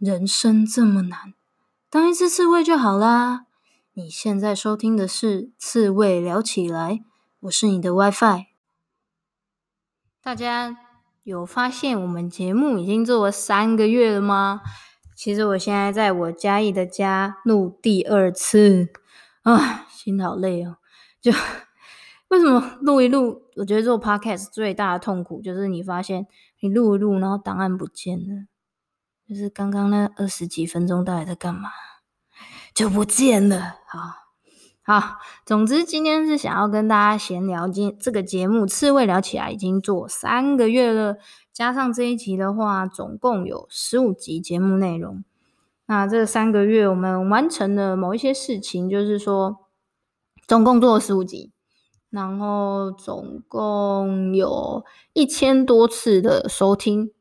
人生这么难，当一只刺猬就好啦。你现在收听的是《刺猬聊起来》，我是你的 WiFi。大家有发现我们节目已经做了三个月了吗？其实我现在在我嘉义的家录第二次啊，心好累哦。就为什么录一录？我觉得做 Podcast 最大的痛苦就是你发现你录一录，然后档案不见了。就是刚刚那二十几分钟到底在干嘛？就不见了。好，好，总之今天是想要跟大家闲聊。今这个节目《刺猬聊起来》已经做三个月了，加上这一集的话，总共有十五集节目内容。那这三个月我们完成了某一些事情，就是说总共做了十五集，然后总共有一千多次的收听，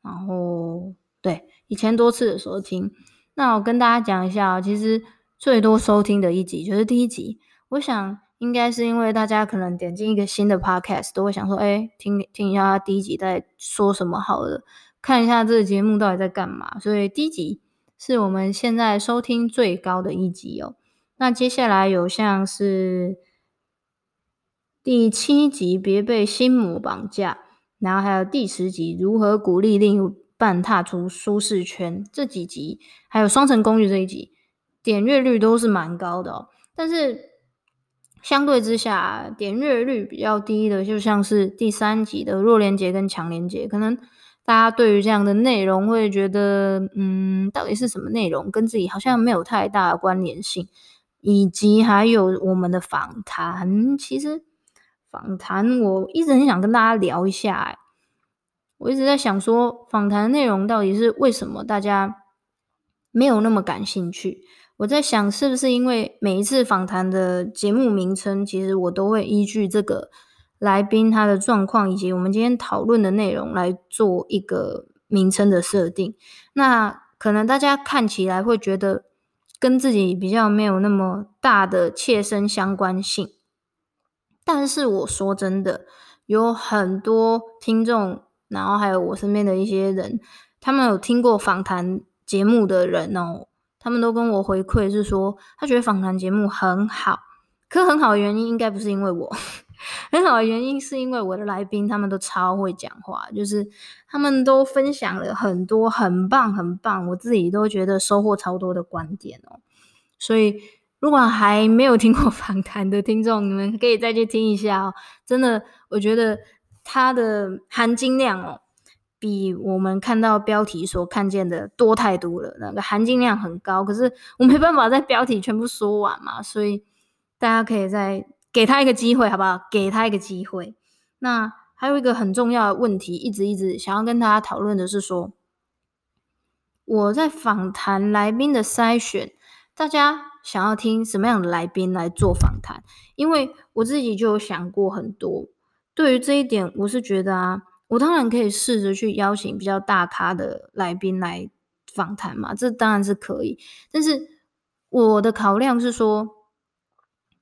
然后对。以前多次的收听，那我跟大家讲一下哦，其实最多收听的一集就是第一集。我想应该是因为大家可能点进一个新的 podcast，都会想说，哎，听听一下他第一集在说什么好了，看一下这个节目到底在干嘛。所以第一集是我们现在收听最高的一集哦。那接下来有像是第七集，别被心魔绑架，然后还有第十集，如何鼓励另半踏出舒适圈，这几集还有双层公寓这一集，点阅率都是蛮高的哦。但是相对之下，点阅率比较低的，就像是第三集的弱连结跟强连结，可能大家对于这样的内容会觉得，嗯，到底是什么内容，跟自己好像没有太大的关联性。以及还有我们的访谈，其实访谈我一直很想跟大家聊一下，哎。我一直在想说，访谈内容到底是为什么大家没有那么感兴趣？我在想，是不是因为每一次访谈的节目名称，其实我都会依据这个来宾他的状况以及我们今天讨论的内容来做一个名称的设定。那可能大家看起来会觉得跟自己比较没有那么大的切身相关性，但是我说真的，有很多听众。然后还有我身边的一些人，他们有听过访谈节目的人哦，他们都跟我回馈是说，他觉得访谈节目很好。可很好的原因应该不是因为我，很好的原因是因为我的来宾他们都超会讲话，就是他们都分享了很多很棒很棒，我自己都觉得收获超多的观点哦。所以如果还没有听过 访谈的听众，你们可以再去听一下哦。真的，我觉得。它的含金量哦，比我们看到标题所看见的多太多了。那个含金量很高，可是我没办法在标题全部说完嘛，所以大家可以再给他一个机会，好不好？给他一个机会。那还有一个很重要的问题，一直一直想要跟大家讨论的是说，我在访谈来宾的筛选，大家想要听什么样的来宾来做访谈？因为我自己就有想过很多。对于这一点，我是觉得啊，我当然可以试着去邀请比较大咖的来宾来访谈嘛，这当然是可以。但是我的考量是说，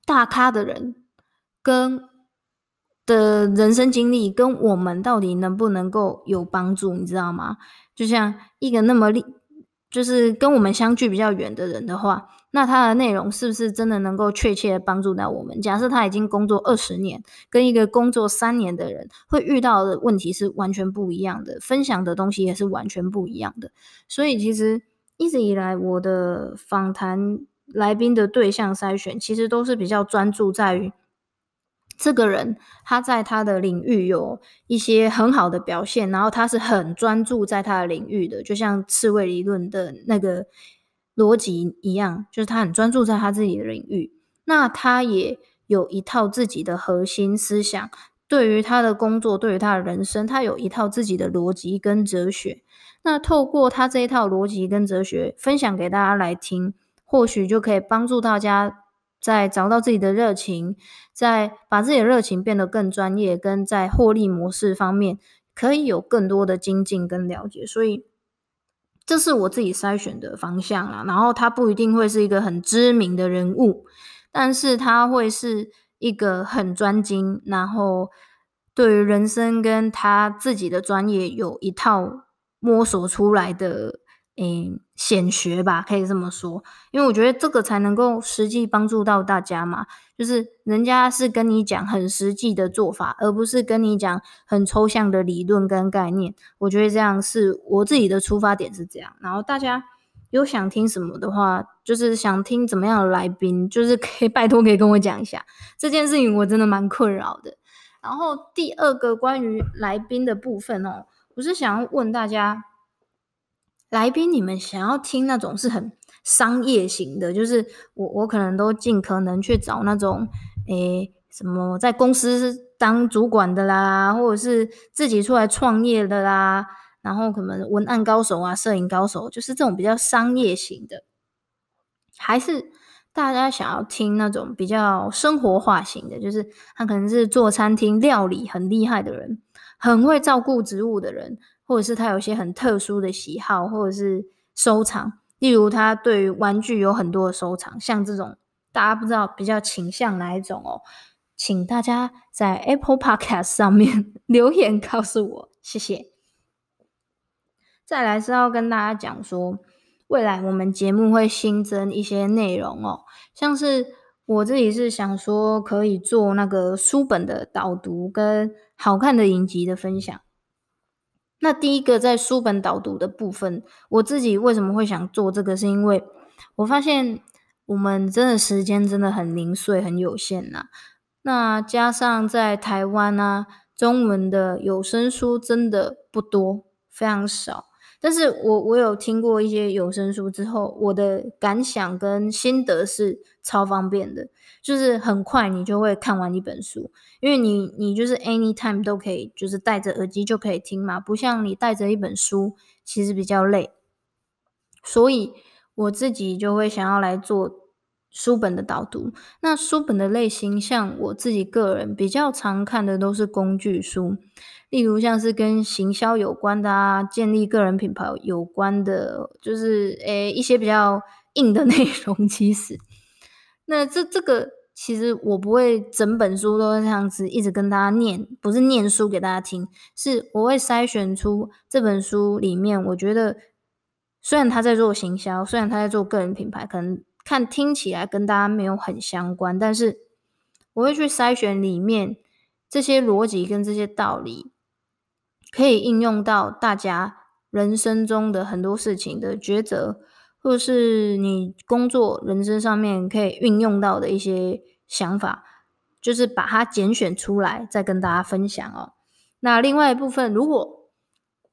大咖的人跟的人生经历跟我们到底能不能够有帮助，你知道吗？就像一个那么厉，就是跟我们相距比较远的人的话。那他的内容是不是真的能够确切的帮助到我们？假设他已经工作二十年，跟一个工作三年的人会遇到的问题是完全不一样的，分享的东西也是完全不一样的。所以其实一直以来我的访谈来宾的对象筛选，其实都是比较专注在于这个人他在他的领域有一些很好的表现，然后他是很专注在他的领域的，就像刺猬理论的那个。逻辑一样，就是他很专注在他自己的领域，那他也有一套自己的核心思想，对于他的工作，对于他的人生，他有一套自己的逻辑跟哲学。那透过他这一套逻辑跟哲学分享给大家来听，或许就可以帮助大家在找到自己的热情，在把自己的热情变得更专业，跟在获利模式方面可以有更多的精进跟了解。所以。这是我自己筛选的方向啦，然后他不一定会是一个很知名的人物，但是他会是一个很专精，然后对于人生跟他自己的专业有一套摸索出来的嗯，显学吧，可以这么说，因为我觉得这个才能够实际帮助到大家嘛。就是人家是跟你讲很实际的做法，而不是跟你讲很抽象的理论跟概念。我觉得这样是我自己的出发点是这样。然后大家有想听什么的话，就是想听怎么样的来宾，就是 可以拜托可以跟我讲一下这件事情，我真的蛮困扰的。然后第二个关于来宾的部分哦，我是想要问大家。来宾，你们想要听那种是很商业型的，就是我我可能都尽可能去找那种，诶，什么在公司当主管的啦，或者是自己出来创业的啦，然后可能文案高手啊、摄影高手，就是这种比较商业型的，还是大家想要听那种比较生活化型的，就是他可能是做餐厅料理很厉害的人，很会照顾植物的人。或者是他有些很特殊的喜好，或者是收藏，例如他对于玩具有很多的收藏，像这种大家不知道比较倾向哪一种哦，请大家在 Apple Podcast 上面 留言告诉我，谢谢。再来是要跟大家讲说，未来我们节目会新增一些内容哦，像是我自己是想说可以做那个书本的导读跟好看的影集的分享。那第一个在书本导读的部分，我自己为什么会想做这个？是因为我发现我们真的时间真的很零碎、很有限呐。那加上在台湾啊，中文的有声书真的不多，非常少。但是我我有听过一些有声书之后，我的感想跟心得是超方便的，就是很快你就会看完一本书，因为你你就是 anytime 都可以，就是戴着耳机就可以听嘛，不像你带着一本书其实比较累，所以我自己就会想要来做书本的导读。那书本的类型，像我自己个人比较常看的都是工具书。例如像是跟行销有关的啊，建立个人品牌有关的，就是诶一些比较 硬的内容。其实，那这这个其实我不会整本书都这样子一直跟大家念，不是念书给大家听，是我会筛选出这本书里面，我觉得虽然他在做行销，虽然他在做个人品牌，可能看听起来跟大家没有很相关，但是我会去筛选里面这些逻辑跟这些道理。可以应用到大家人生中的很多事情的抉择，或者是你工作人生上面可以运用到的一些想法，就是把它拣选出来，再跟大家分享哦。那另外一部分，如果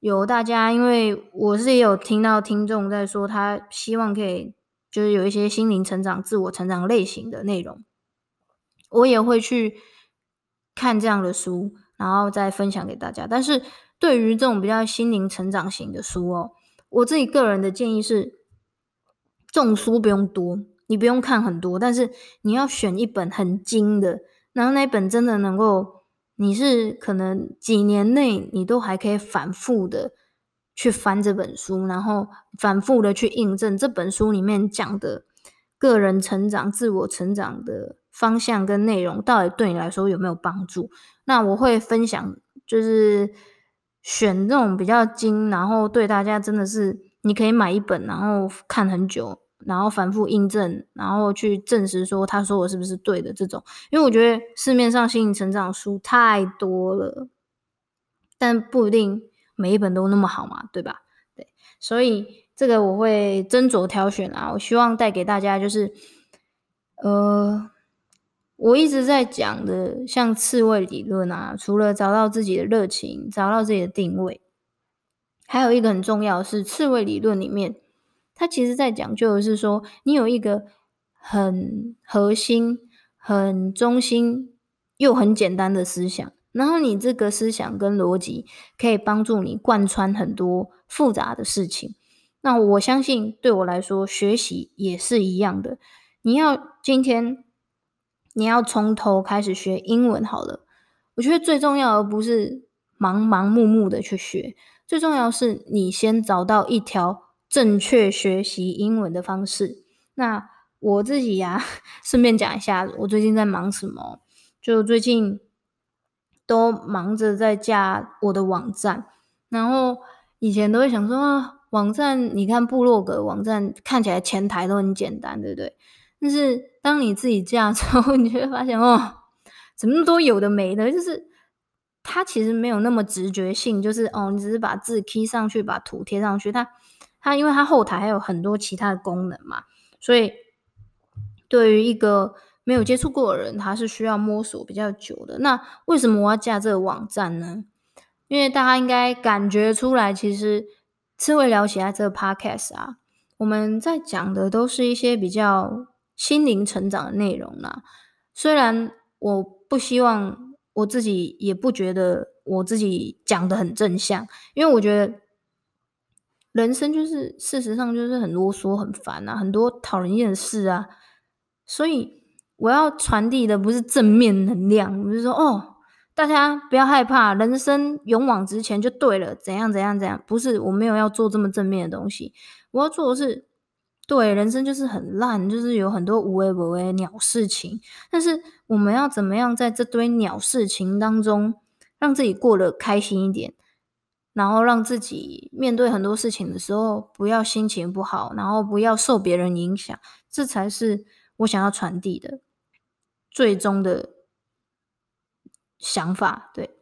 有大家，因为我是也有听到听众在说，他希望可以就是有一些心灵成长、自我成长类型的内容，我也会去看这样的书，然后再分享给大家。但是。对于这种比较心灵成长型的书哦，我自己个人的建议是，这种书不用多，你不用看很多，但是你要选一本很精的，然后那本真的能够，你是可能几年内你都还可以反复的去翻这本书，然后反复的去印证这本书里面讲的个人成长、自我成长的方向跟内容，到底对你来说有没有帮助？那我会分享，就是。选这种比较精，然后对大家真的是你可以买一本，然后看很久，然后反复印证，然后去证实说他说我是不是对的这种。因为我觉得市面上心灵成长书太多了，但不一定每一本都那么好嘛，对吧？对，所以这个我会斟酌挑选啊。我希望带给大家就是，呃。我一直在讲的，像刺猬理论啊，除了找到自己的热情，找到自己的定位，还有一个很重要是刺猬理论里面，它其实在讲究的是说，你有一个很核心、很中心又很简单的思想，然后你这个思想跟逻辑可以帮助你贯穿很多复杂的事情。那我相信对我来说，学习也是一样的。你要今天。你要从头开始学英文好了，我觉得最重要的不是盲盲目目的去学，最重要是你先找到一条正确学习英文的方式。那我自己呀，顺便讲一下，我最近在忙什么？就最近都忙着在架我的网站，然后以前都会想说啊，网站，你看部落格网站看起来前台都很简单，对不对？但是当你自己架 之后，你就会发现哦，怎么那么多有的没的，就是它其实没有那么直觉性，就是哦，你只是把字贴上去，把图贴上去，它它因为它后台还有很多其他的功能嘛，所以对于一个没有接触过的人，他是需要摸索比较久的。那为什么我要架这个网站呢？因为大家应该感觉出来，其实。刺猬聊起来这个 podcast 啊，我们在讲的都是一些比较心灵成长的内容啦。虽然我不希望我自己，也不觉得我自己讲的很正向，因为我觉得人生就是事实上就是很啰嗦、很烦啊，很多讨人厌的事啊。所以我要传递的不是正面能量，我就是说哦。大家不要害怕，人生勇往直前就对了。怎样怎样怎样？不是，我没有要做这么正面的东西。我要做的是，对，人生就是很烂，就是有很多无为不为鸟事情。但是我们要怎么样在这堆鸟事情当中，让自己过得开心一点，然后让自己面对很多事情的时候，不要心情不好，然后不要受别人影响。这才是我想要传递的最终的。想法，对，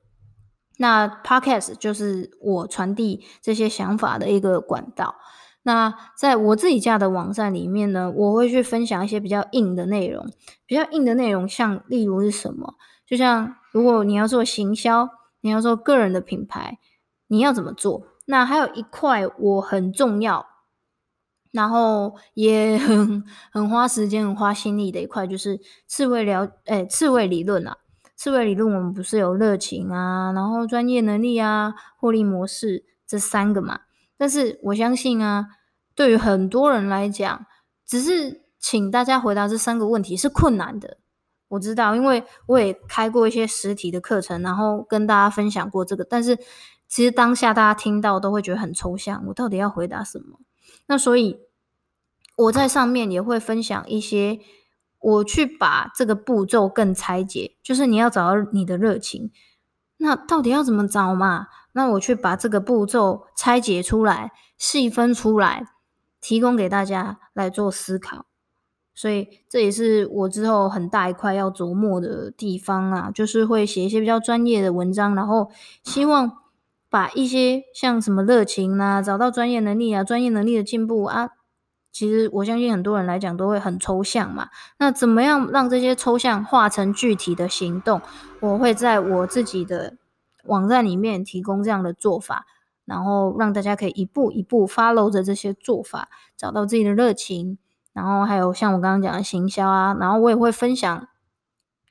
那 Podcast 就是我传递这些想法的一个管道。那在我自己家的网站里面呢，我会去分享一些比较硬的内容，比较硬的内容，像例如是什么？就像如果你要做行销，你要做个人的品牌，你要怎么做？那还有一块我很重要，然后也 很很花时间、很花心力的一块，就是刺猬聊，哎，刺猬理论啊。刺猬理论，我们不是有热情啊，然后专业能力啊，获利模式这三个嘛？但是我相信啊，对于很多人来讲，只是请大家回答这三个问题是困难的。我知道，因为我也开过一些实体的课程，然后跟大家分享过这个。但是其实当下大家听到都会觉得很抽象，我到底要回答什么？那所以我在上面也会分享一些。我去把这个步骤更拆解，就是你要找到你的热情，那到底要怎么找嘛？那我去把这个步骤拆解出来，细分出来，提供给大家来做思考。所以这也是我之后很大一块要琢磨的地方啊，就是会写一些比较专业的文章，然后希望把一些像什么热情啊，找到专业能力啊，专业能力的进步啊。其实我相信很多人来讲都会很抽象嘛，那怎么样让这些抽象化成具体的行动？我会在我自己的网站里面提供这样的做法，然后让大家可以一步一步 follow 着这些做法，找到自己的热情。然后还有像我刚刚讲的行销啊，然后我也会分享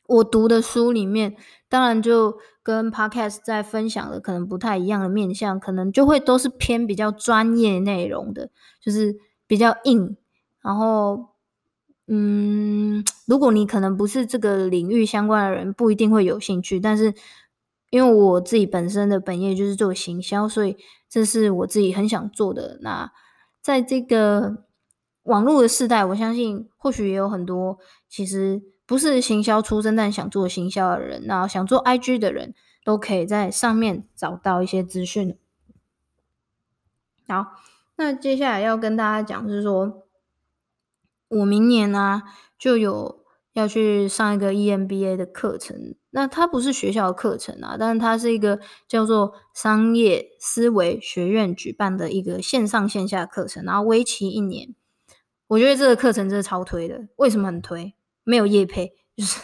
我读的书里面，当然就跟 podcast 在分享的可能不太一样的面向，可能就会都是偏比较专业内容的，就是。比较硬，然后，嗯，如果你可能不是这个领域相关的人，不一定会有兴趣。但是，因为我自己本身的本业就是做行销，所以这是我自己很想做的。那在这个网络的时代，我相信或许也有很多其实不是行销出身但想做行销的人，然后想做 IG 的人都可以在上面找到一些资讯。好。那接下来要跟大家讲，就是说我明年呢、就有要去上一个 EMBA 的课程。那它不是学校的课程啊，但是它是一个叫做商业思维学院举办的一个线上线下课程，然后为期一年。我觉得这个课程真的超推的。为什么很推？没有业配，就是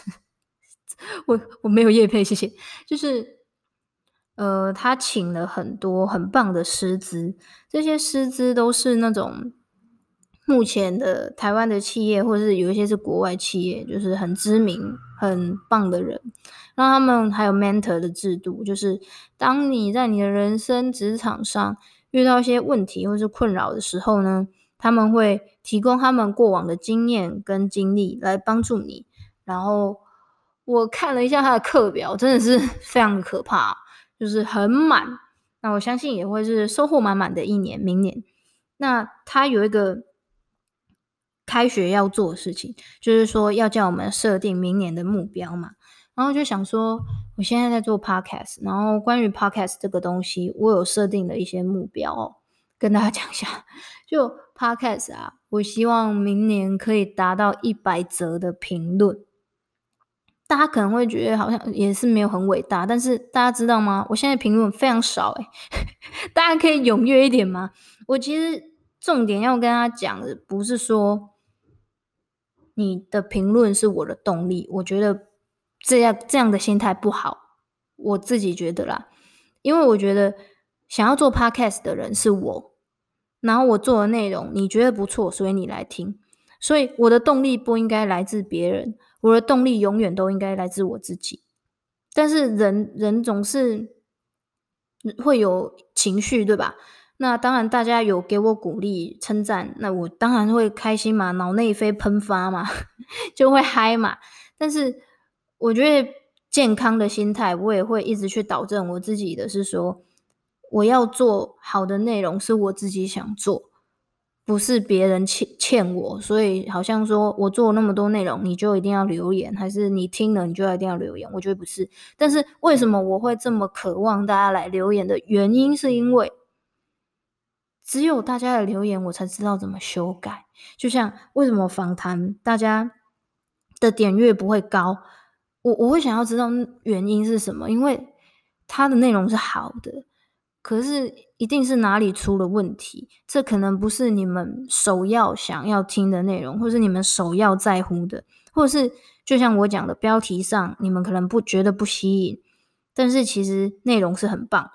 我我没有业配，谢谢。就是。呃，他请了很多很棒的师资，这些师资都是那种目前的台湾的企业，或者是有一些是国外企业，就是很知名、很棒的人。那他们还有 mentor 的制度，就是当你在你的人生职场上遇到一些问题或是困扰的时候呢，他们会提供他们过往的经验跟经历来帮助你。然后我看了一下他的课表，真的是 非常可怕。就是很满，那我相信也会是收获满满的一年。明年，那他有一个开学要做的事情，就是说要叫我们设定明年的目标嘛。然后就想说，我现在在做 podcast，然后关于 podcast 这个东西，我有设定的一些目标哦。跟大家 讲一下，就 Podcast 啊，我希望明年可以达到一百则的评论。大家可能会觉得好像也是没有很伟大，但是大家知道吗？我现在评论非常少诶，大家可以踊跃一点吗？我其实重点要跟大家讲的不是说你的评论是我的动力，我觉得这样这样的心态不好，我自己觉得啦，因为我觉得想要做 Podcast 的人是我，然后我做的内容你觉得不错，所以你来听，所以我的动力不应该来自别人。我的动力永远都应该来自我自己，但是人人总是会有情绪，对吧？那当然，大家有给我鼓励、称赞，那我当然会开心嘛，脑内啡喷发嘛，就会嗨嘛。但是我觉得健康的心态，我也会一直去导正我自己的是说，我要做好的内容是我自己想做。不是别人欠欠我，所以好像说我做那么多内容，你就一定要留言，还是你听了你就一定要留言？我觉得不是。但是为什么我会这么渴望大家来留言的原因，是因为只有大家的留言，我才知道怎么修改。就像为什么访谈大家的点阅不会高，我我会想要知道原因是什么，因为它的内容是好的。可是一定是哪里出了问题，这可能不是你们首要想要听的内容，或是你们首要在乎的，或者是就像我讲的标题上，你们可能不觉得不吸引，但是其实内容是很棒。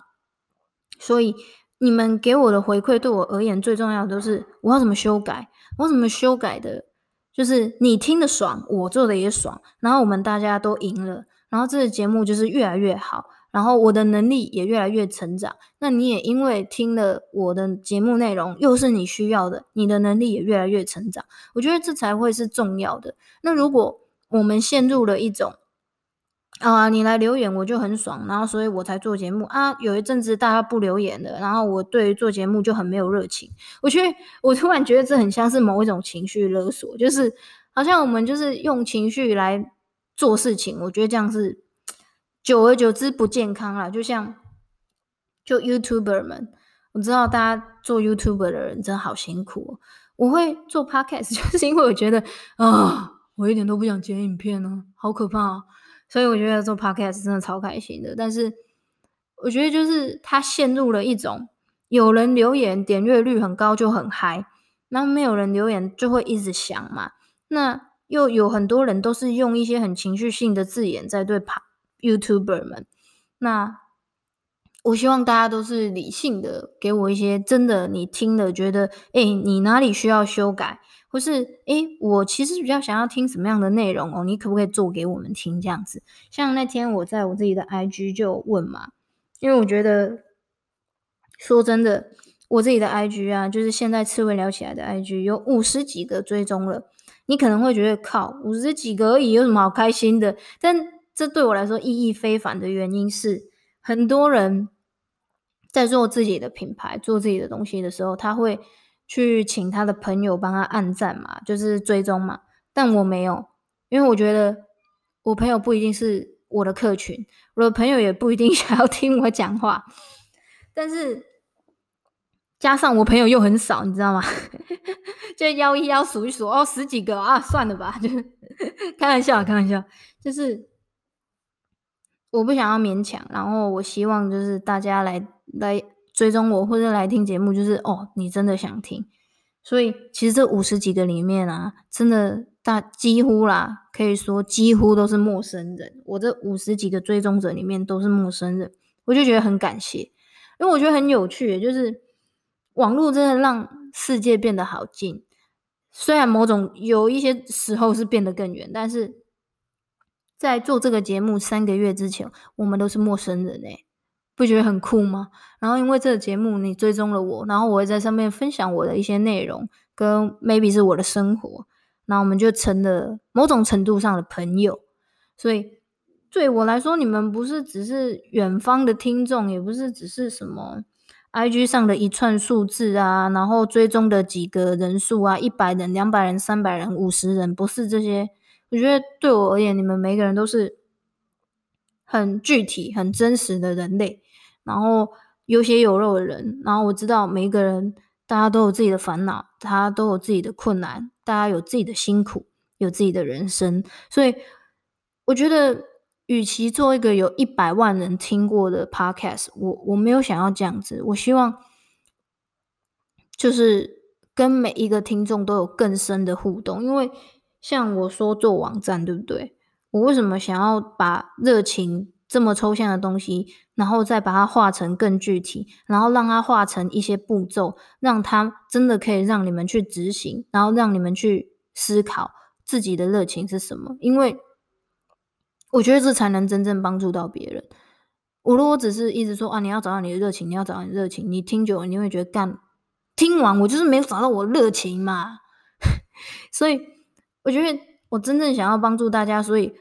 所以你们给我的回馈对我而言最重要的都是我要怎么修改，我怎么修改的，就是你听得爽，我做的也爽，然后我们大家都赢了，然后这个节目就是越来越好。然后我的能力也越来越成长，那你也因为听了我的节目内容，又是你需要的，你的能力也越来越成长。我觉得这才会是重要的。那如果我们陷入了一种啊，你来留言我就很爽，然后所以我才做节目啊，有一阵子大家不留言了，然后我对于做节目就很没有热情。我觉得我突然觉得这很像是某一种情绪勒索，就是好像我们就是用情绪来做事情。我觉得这样是。久而久之不健康了，就像就 YouTuber 们，我知道大家做 YouTuber 的人真的好辛苦哦。我会做 Podcast，就是因为我觉得啊，我一点都不想剪影片呢，好可怕哦。所以我觉得做 Podcast 真的超开心的。但是我觉得就是他陷入了一种有人留言点阅率很高就很嗨，那没有人留言就会一直想嘛。那又有很多人都是用一些很情绪性的字眼在对 YouTuber 们，那我希望大家都是理性的，给我一些真的你听了觉得，哎，你哪里需要修改，或是哎，我其实比较想要听什么样的内容哦，你可不可以做给我们听这样子？像那天我在我自己的 IG 就问嘛，因为我觉得说真的，我自己的 IG 啊，就是现在刺猬聊起来的 IG 有五十几个追踪了，你可能会觉得靠，五十几个而已，有什么好开心的？但这对我来说意义非凡的原因是，很多人在做自己的品牌、做自己的东西的时候，他会去请他的朋友帮他按赞嘛，就是追踪嘛。但我没有，因为我觉得我朋友不一定是我的客群，我的朋友也不一定 想要听我讲话。但是加上我朋友又很少，你知道吗？就幺一幺数一数哦，十几个啊，算了吧，就是 开玩笑，开玩笑，就是。我不想要勉强，然后我希望就是大家来来追踪我或者来听节目，就是哦，你真的想听，所以其实这五十几个里面啊，真的大几乎啦，可以说几乎都是陌生人。我这五十几个追踪者里面都是陌生人，我就觉得很感谢，因为我觉得很有趣，就是网络真的让世界变得好近，虽然某种有一些时候是变得更远，但是。在做这个节目三个月之前，我们都是陌生人诶，不觉得很酷吗？然后因为这个节目你追踪了我，然后我会在上面分享我的一些内容，跟 maybe 是我的生活，然后我们就成了某种程度上的朋友。所以对我来说，你们不是只是远方的听众，也不是只是什么 IG 上的一串数字啊，然后追踪的几个人数啊，一百人、两百人、三百人、五十人，不是这些。我觉得对我而言，你们每个人都是很具体、很真实的人类，然后有血有肉的人，然后我知道每一个人，大家都有自己的烦恼，他都有自己的困难，大家有自己的辛苦，有自己的人生，所以我觉得，与其做一个有一百万人听过的 podcast，我我没有想要这样子，我希望就是跟每一个听众都有更深的互动，因为像我说做网站，对不对？我为什么想要把热情这么抽象的东西，然后再把它画成更具体，然后让它画成一些步骤，让它真的可以让你们去执行，然后让你们去思考自己的热情是什么？因为我觉得这才能真正帮助到别人。我如果只是一直说啊，你要找到你的热情，你要找到你热情，你听久了你会觉得干，听完我就是没有找到我热情嘛。所以我觉得我真正想要帮助大家，所以。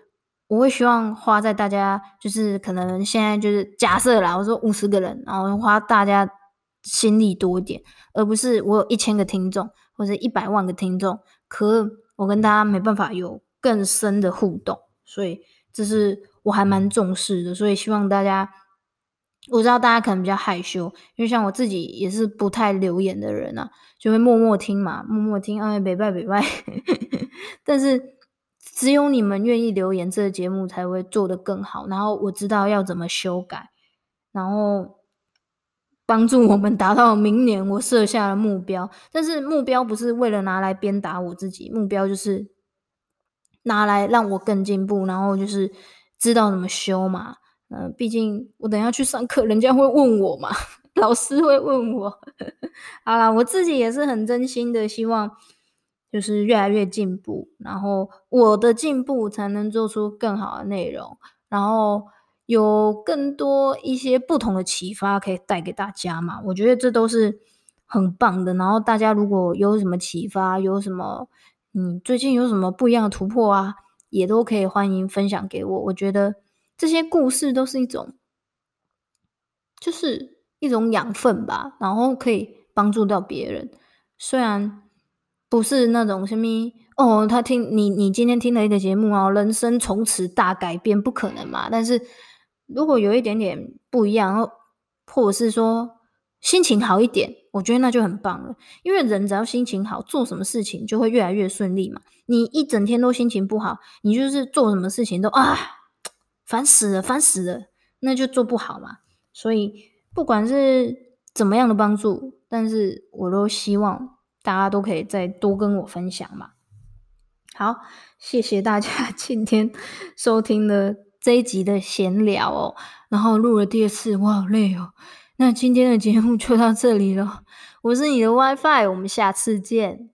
我会希望花在大家，就是可能现在就是假设啦，我说五十个人，然后花大家心力多一点，而不是我有一千个听众或者一百万个听众，可我跟大家没办法有更深的互动，所以这是我还蛮重视的，所以希望大家，我知道大家可能比较害羞，因为像我自己也是不太留言的人啊，就会默默听嘛，默默听，哎，北拜北拜，但是。只有你们愿意留言，这个节目才会做得更好。然后我知道要怎么修改，然后帮助我们达到明年我设下的目标。但是目标不是为了拿来鞭打我自己，目标就是拿来让我更进步，然后就是知道怎么修嘛。嗯、毕竟我等下去上课，人家会问我嘛，老师会问我。好啦，我自己也是很真心的希望。就是越来越进步，然后我的进步才能做出更好的内容，然后有更多一些不同的启发可以带给大家嘛。我觉得这都是很棒的。然后大家如果有什么启发，有什么嗯最近有什么不一样的突破啊，也都可以欢迎分享给我。我觉得这些故事都是一种，就是一种养分吧，然后可以帮助到别人，虽然。不是那种什么哦，他听你，你今天听了一个节目哦，人生从此大改变，不可能嘛。但是如果有一点点不一样，或者是说心情好一点，我觉得那就很棒了。因为人只要心情好，做什么事情就会越来越顺利嘛。你一整天都心情不好，你就是做什么事情都啊，烦死了，烦死了，那就做不好嘛。所以不管是怎么样的帮助，但是我都希望。大家都可以再多跟我分享嘛。好，谢谢大家 今天收听的这一集的闲聊哦。然后录了第二次，我好累哦。那今天的节目就到这里了。我是你的 WiFi，我们下次见。